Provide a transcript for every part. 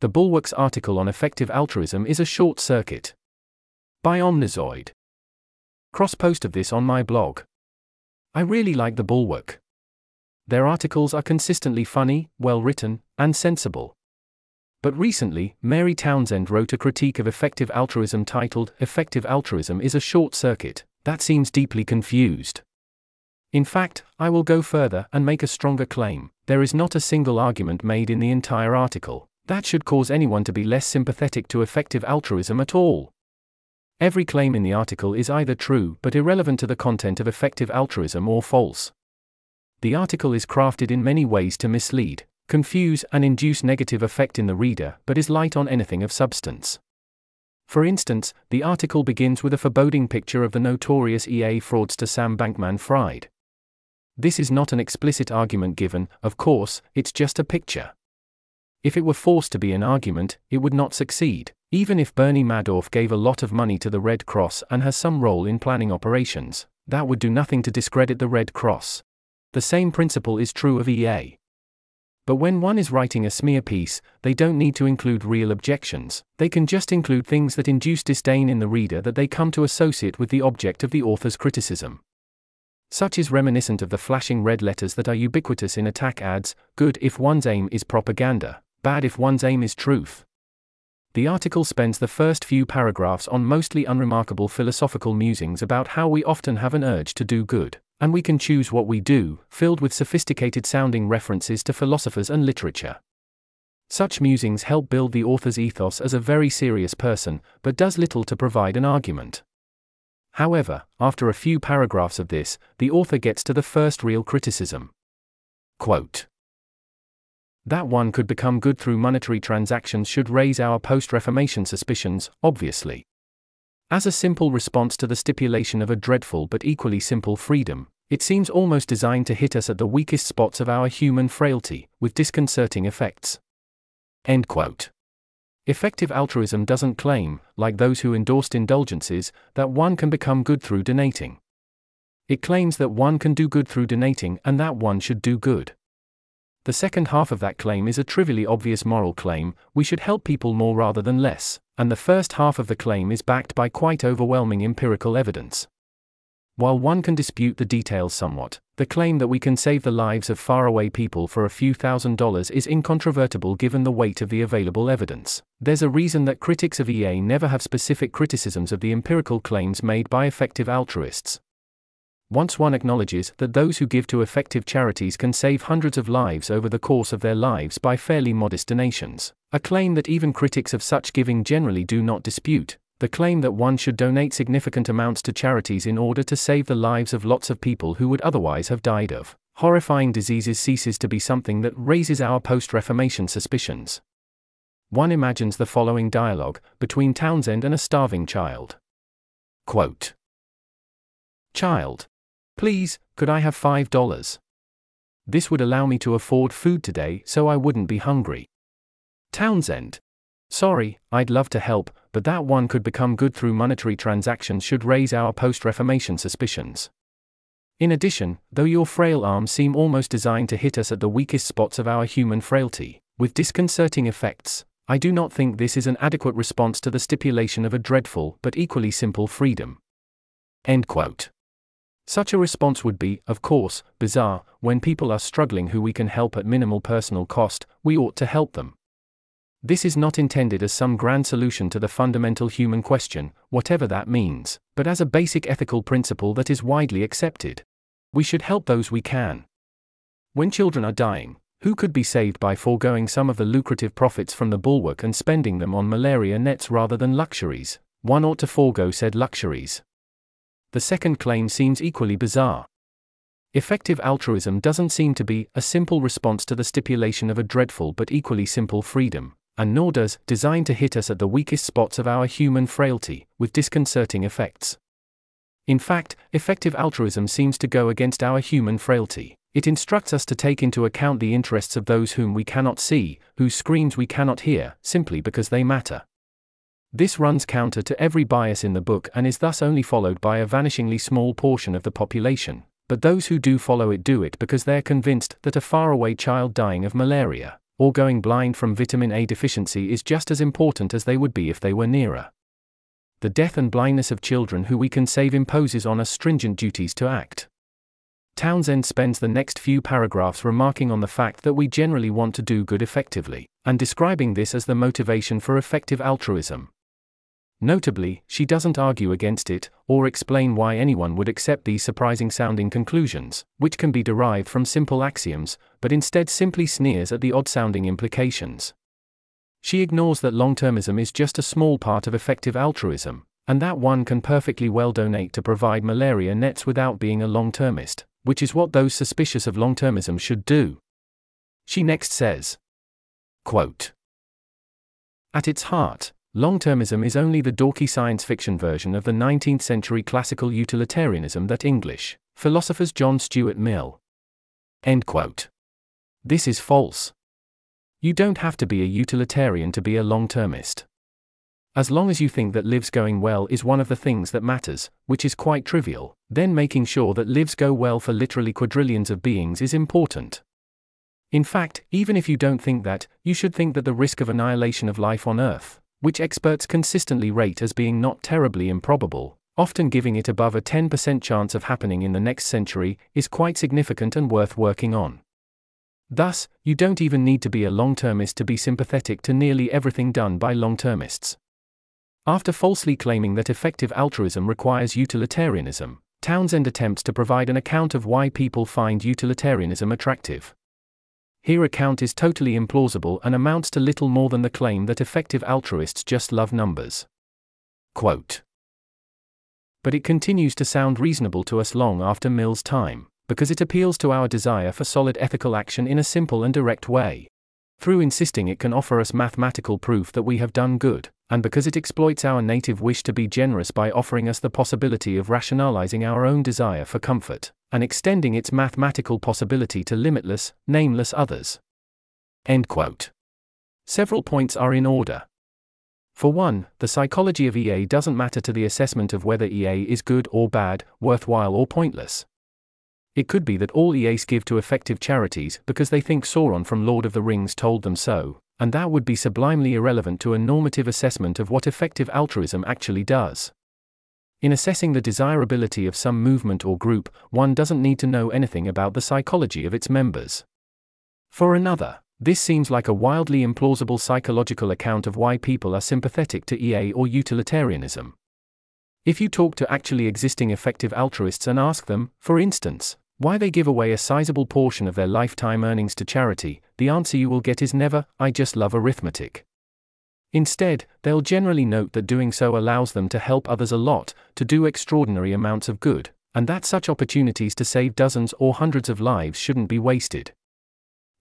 The Bulwark's article on effective altruism is a short circuit. By Omnizoid. Cross post of this on my blog. I really like The Bulwark. Their articles are consistently funny, well written, and sensible. But recently, Mary Townsend wrote a critique of effective altruism titled Effective Altruism is a Short Circuit, that seems deeply confused. In fact, I will go further and make a stronger claim. There is not a single argument made in the entire article that should cause anyone to be less sympathetic to effective altruism at all. Every claim in the article is either true but irrelevant to the content of effective altruism or false. The article is crafted in many ways to mislead, confuse, and induce negative affect in the reader, but is light on anything of substance. For instance, the article begins with a foreboding picture of the notorious EA fraudster Sam Bankman Fried. This is not an explicit argument given, of course, it's just a picture. If it were forced to be an argument, it would not succeed, even if Bernie Madoff gave a lot of money to the Red Cross and has some role in planning operations, that would do nothing to discredit the Red Cross. The same principle is true of EA. But when one is writing a smear piece, they don't need to include real objections, they can just include things that induce disdain in the reader that they come to associate with the object of the author's criticism. Such is reminiscent of the flashing red letters that are ubiquitous in attack ads good if one's aim is propaganda, bad if one's aim is truth. The article spends the first few paragraphs on mostly unremarkable philosophical musings about how we often have an urge to do good, and we can choose what we do, filled with sophisticated sounding references to philosophers and literature. Such musings help build the author's ethos as a very serious person, but does little to provide an argument. However, after a few paragraphs of this, the author gets to the first real criticism. Quote That one could become good through monetary transactions should raise our post Reformation suspicions, obviously. As a simple response to the stipulation of a dreadful but equally simple freedom, it seems almost designed to hit us at the weakest spots of our human frailty, with disconcerting effects. End quote. Effective altruism doesn't claim, like those who endorsed indulgences, that one can become good through donating. It claims that one can do good through donating and that one should do good. The second half of that claim is a trivially obvious moral claim we should help people more rather than less, and the first half of the claim is backed by quite overwhelming empirical evidence. While one can dispute the details somewhat, the claim that we can save the lives of faraway people for a few thousand dollars is incontrovertible given the weight of the available evidence. There's a reason that critics of EA never have specific criticisms of the empirical claims made by effective altruists. Once one acknowledges that those who give to effective charities can save hundreds of lives over the course of their lives by fairly modest donations, a claim that even critics of such giving generally do not dispute, the claim that one should donate significant amounts to charities in order to save the lives of lots of people who would otherwise have died of horrifying diseases ceases to be something that raises our post Reformation suspicions. One imagines the following dialogue between Townsend and a starving child. Quote Child. Please, could I have five dollars? This would allow me to afford food today so I wouldn't be hungry. Townsend. Sorry, I'd love to help, but that one could become good through monetary transactions should raise our post Reformation suspicions. In addition, though your frail arms seem almost designed to hit us at the weakest spots of our human frailty, with disconcerting effects, I do not think this is an adequate response to the stipulation of a dreadful but equally simple freedom. End quote. Such a response would be, of course, bizarre, when people are struggling who we can help at minimal personal cost, we ought to help them. This is not intended as some grand solution to the fundamental human question, whatever that means, but as a basic ethical principle that is widely accepted. We should help those we can. When children are dying, who could be saved by foregoing some of the lucrative profits from the bulwark and spending them on malaria nets rather than luxuries? One ought to forego said luxuries. The second claim seems equally bizarre. Effective altruism doesn't seem to be a simple response to the stipulation of a dreadful but equally simple freedom, and nor does design to hit us at the weakest spots of our human frailty, with disconcerting effects. In fact, effective altruism seems to go against our human frailty. It instructs us to take into account the interests of those whom we cannot see, whose screams we cannot hear, simply because they matter. This runs counter to every bias in the book and is thus only followed by a vanishingly small portion of the population, but those who do follow it do it because they're convinced that a faraway child dying of malaria or going blind from vitamin A deficiency is just as important as they would be if they were nearer. The death and blindness of children who we can save imposes on us stringent duties to act. Townsend spends the next few paragraphs remarking on the fact that we generally want to do good effectively, and describing this as the motivation for effective altruism. Notably, she doesn't argue against it, or explain why anyone would accept these surprising sounding conclusions, which can be derived from simple axioms, but instead simply sneers at the odd sounding implications. She ignores that long termism is just a small part of effective altruism, and that one can perfectly well donate to provide malaria nets without being a long termist which is what those suspicious of long termism should do. She next says quote, At its heart, long termism is only the dorky science fiction version of the 19th century classical utilitarianism that English philosophers John Stuart Mill. End quote. This is false. You don't have to be a utilitarian to be a long termist. As long as you think that lives going well is one of the things that matters, which is quite trivial, then making sure that lives go well for literally quadrillions of beings is important. In fact, even if you don't think that, you should think that the risk of annihilation of life on Earth, which experts consistently rate as being not terribly improbable, often giving it above a 10% chance of happening in the next century, is quite significant and worth working on. Thus, you don't even need to be a long termist to be sympathetic to nearly everything done by long termists. After falsely claiming that effective altruism requires utilitarianism, Townsend attempts to provide an account of why people find utilitarianism attractive. Her account is totally implausible and amounts to little more than the claim that effective altruists just love numbers. Quote. But it continues to sound reasonable to us long after Mill's time, because it appeals to our desire for solid ethical action in a simple and direct way. Through insisting it can offer us mathematical proof that we have done good, and because it exploits our native wish to be generous by offering us the possibility of rationalizing our own desire for comfort, and extending its mathematical possibility to limitless, nameless others. End quote. Several points are in order. For one, the psychology of EA doesn't matter to the assessment of whether EA is good or bad, worthwhile or pointless. It could be that all EAs give to effective charities because they think Sauron from Lord of the Rings told them so, and that would be sublimely irrelevant to a normative assessment of what effective altruism actually does. In assessing the desirability of some movement or group, one doesn't need to know anything about the psychology of its members. For another, this seems like a wildly implausible psychological account of why people are sympathetic to EA or utilitarianism. If you talk to actually existing effective altruists and ask them, for instance, why they give away a sizable portion of their lifetime earnings to charity, the answer you will get is never, I just love arithmetic. Instead, they'll generally note that doing so allows them to help others a lot, to do extraordinary amounts of good, and that such opportunities to save dozens or hundreds of lives shouldn't be wasted.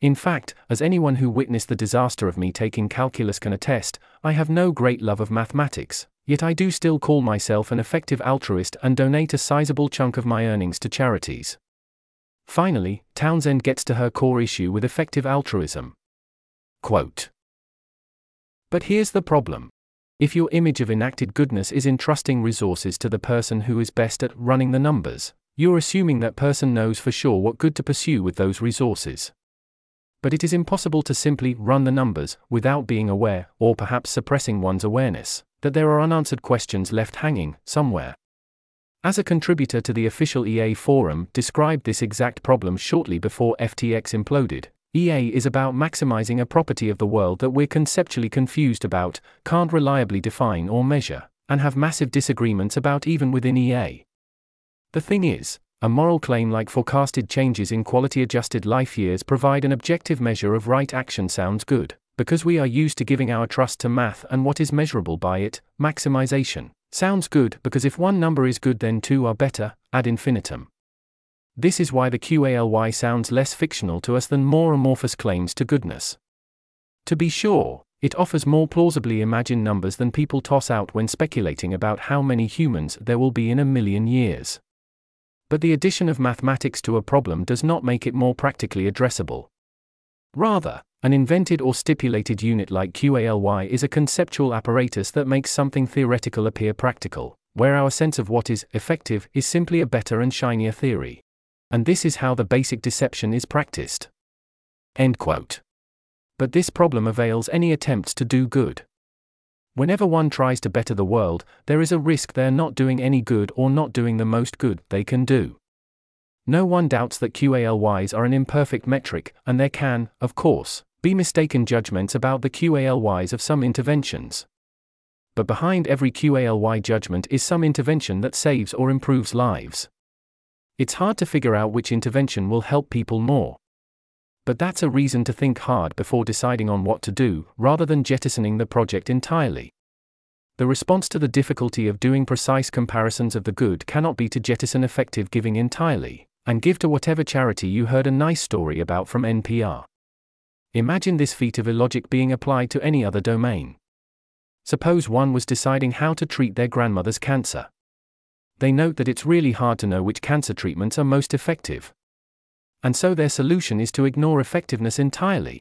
In fact, as anyone who witnessed the disaster of me taking calculus can attest, I have no great love of mathematics, yet I do still call myself an effective altruist and donate a sizable chunk of my earnings to charities. Finally, Townsend gets to her core issue with effective altruism. Quote. But here's the problem. If your image of enacted goodness is entrusting resources to the person who is best at running the numbers, you're assuming that person knows for sure what good to pursue with those resources. But it is impossible to simply run the numbers without being aware, or perhaps suppressing one's awareness, that there are unanswered questions left hanging somewhere. As a contributor to the official EA forum described this exact problem shortly before FTX imploded, EA is about maximizing a property of the world that we're conceptually confused about, can't reliably define or measure, and have massive disagreements about even within EA. The thing is, a moral claim like forecasted changes in quality adjusted life years provide an objective measure of right action sounds good, because we are used to giving our trust to math and what is measurable by it, maximization. Sounds good because if one number is good, then two are better, ad infinitum. This is why the QALY sounds less fictional to us than more amorphous claims to goodness. To be sure, it offers more plausibly imagined numbers than people toss out when speculating about how many humans there will be in a million years. But the addition of mathematics to a problem does not make it more practically addressable. Rather, an invented or stipulated unit like QALY is a conceptual apparatus that makes something theoretical appear practical, where our sense of what is effective is simply a better and shinier theory. And this is how the basic deception is practiced. End quote. But this problem avails any attempts to do good. Whenever one tries to better the world, there is a risk they're not doing any good or not doing the most good they can do. No one doubts that QALYs are an imperfect metric, and there can, of course, be mistaken judgments about the QALYs of some interventions. But behind every QALY judgment is some intervention that saves or improves lives. It's hard to figure out which intervention will help people more. But that's a reason to think hard before deciding on what to do, rather than jettisoning the project entirely. The response to the difficulty of doing precise comparisons of the good cannot be to jettison effective giving entirely, and give to whatever charity you heard a nice story about from NPR. Imagine this feat of illogic being applied to any other domain. Suppose one was deciding how to treat their grandmother's cancer. They note that it's really hard to know which cancer treatments are most effective and so their solution is to ignore effectiveness entirely.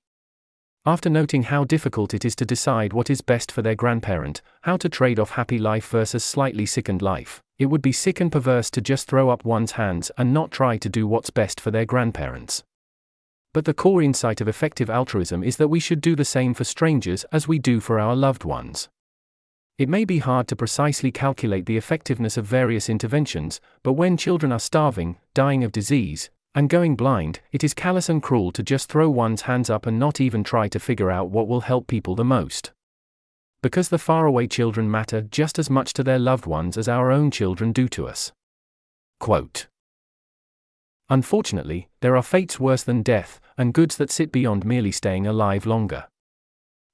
After noting how difficult it is to decide what is best for their grandparent, how to trade off happy life versus slightly sickened life, it would be sick and perverse to just throw up one's hands and not try to do what's best for their grandparents. But the core insight of effective altruism is that we should do the same for strangers as we do for our loved ones. It may be hard to precisely calculate the effectiveness of various interventions, but when children are starving, dying of disease, and going blind, it is callous and cruel to just throw one's hands up and not even try to figure out what will help people the most. Because the faraway children matter just as much to their loved ones as our own children do to us. Quote Unfortunately, there are fates worse than death, and goods that sit beyond merely staying alive longer.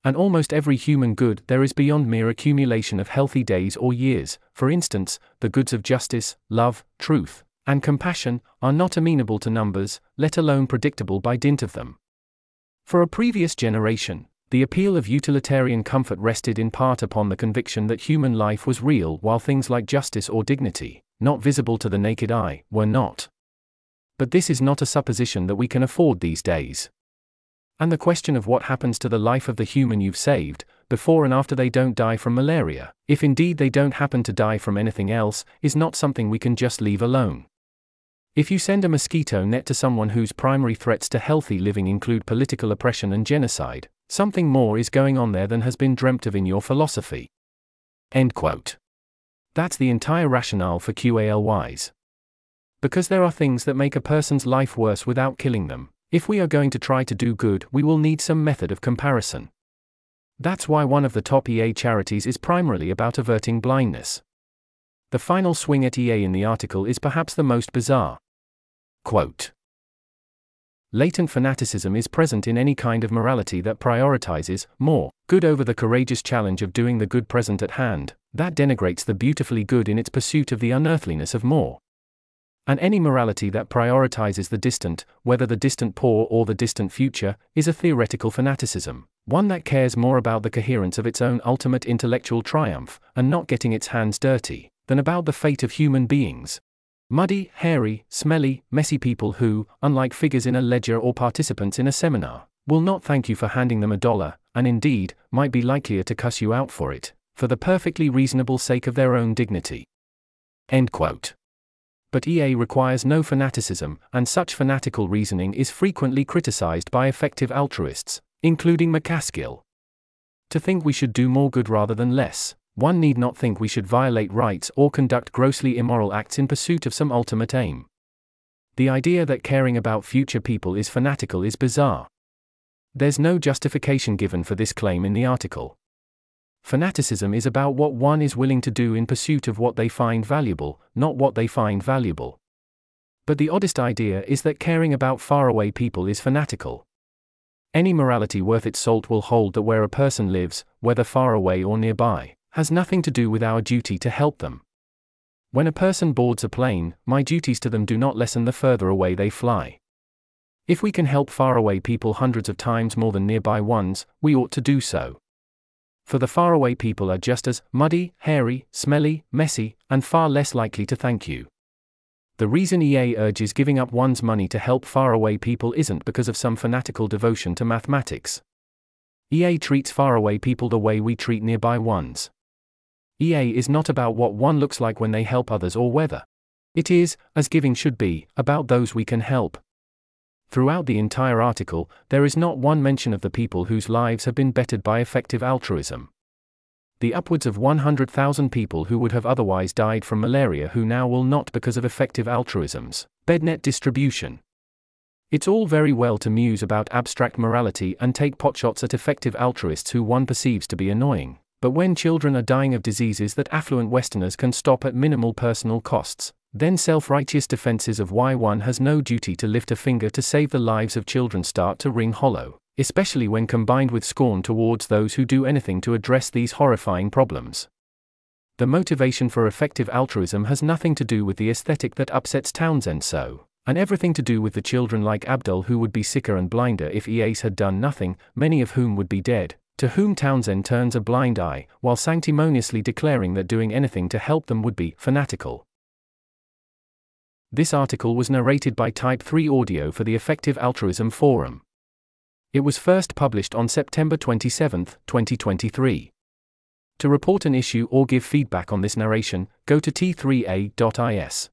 And almost every human good there is beyond mere accumulation of healthy days or years, for instance, the goods of justice, love, truth, and compassion, are not amenable to numbers, let alone predictable by dint of them. For a previous generation, the appeal of utilitarian comfort rested in part upon the conviction that human life was real while things like justice or dignity, not visible to the naked eye, were not. But this is not a supposition that we can afford these days. And the question of what happens to the life of the human you've saved, before and after they don't die from malaria, if indeed they don't happen to die from anything else, is not something we can just leave alone. If you send a mosquito net to someone whose primary threats to healthy living include political oppression and genocide, something more is going on there than has been dreamt of in your philosophy. End quote. That's the entire rationale for QALYs. Because there are things that make a person's life worse without killing them, if we are going to try to do good, we will need some method of comparison. That's why one of the top EA charities is primarily about averting blindness. The final swing at EA in the article is perhaps the most bizarre. Quote Latent fanaticism is present in any kind of morality that prioritizes more good over the courageous challenge of doing the good present at hand, that denigrates the beautifully good in its pursuit of the unearthliness of more. And any morality that prioritizes the distant, whether the distant poor or the distant future, is a theoretical fanaticism, one that cares more about the coherence of its own ultimate intellectual triumph, and not getting its hands dirty, than about the fate of human beings. Muddy, hairy, smelly, messy people who, unlike figures in a ledger or participants in a seminar, will not thank you for handing them a dollar, and indeed, might be likelier to cuss you out for it, for the perfectly reasonable sake of their own dignity. End quote. But EA requires no fanaticism, and such fanatical reasoning is frequently criticized by effective altruists, including MacAskill. To think we should do more good rather than less, one need not think we should violate rights or conduct grossly immoral acts in pursuit of some ultimate aim. The idea that caring about future people is fanatical is bizarre. There's no justification given for this claim in the article. Fanaticism is about what one is willing to do in pursuit of what they find valuable, not what they find valuable. But the oddest idea is that caring about faraway people is fanatical. Any morality worth its salt will hold that where a person lives, whether far away or nearby, has nothing to do with our duty to help them. When a person boards a plane, my duties to them do not lessen the further away they fly. If we can help faraway people hundreds of times more than nearby ones, we ought to do so. For the faraway people are just as muddy, hairy, smelly, messy, and far less likely to thank you. The reason EA urges giving up one's money to help faraway people isn't because of some fanatical devotion to mathematics. EA treats faraway people the way we treat nearby ones. EA is not about what one looks like when they help others or whether. It is, as giving should be, about those we can help. Throughout the entire article, there is not one mention of the people whose lives have been bettered by effective altruism. The upwards of 100,000 people who would have otherwise died from malaria who now will not because of effective altruism's bednet distribution. It's all very well to muse about abstract morality and take potshots at effective altruists who one perceives to be annoying, but when children are dying of diseases that affluent Westerners can stop at minimal personal costs, then self righteous defenses of why one has no duty to lift a finger to save the lives of children start to ring hollow, especially when combined with scorn towards those who do anything to address these horrifying problems. The motivation for effective altruism has nothing to do with the aesthetic that upsets Townsend so and everything to do with the children like Abdul who would be sicker and blinder if EAs had done nothing, many of whom would be dead, to whom Townsend turns a blind eye, while sanctimoniously declaring that doing anything to help them would be fanatical. This article was narrated by Type 3 Audio for the Effective Altruism Forum. It was first published on September 27, 2023. To report an issue or give feedback on this narration, go to t3a.is.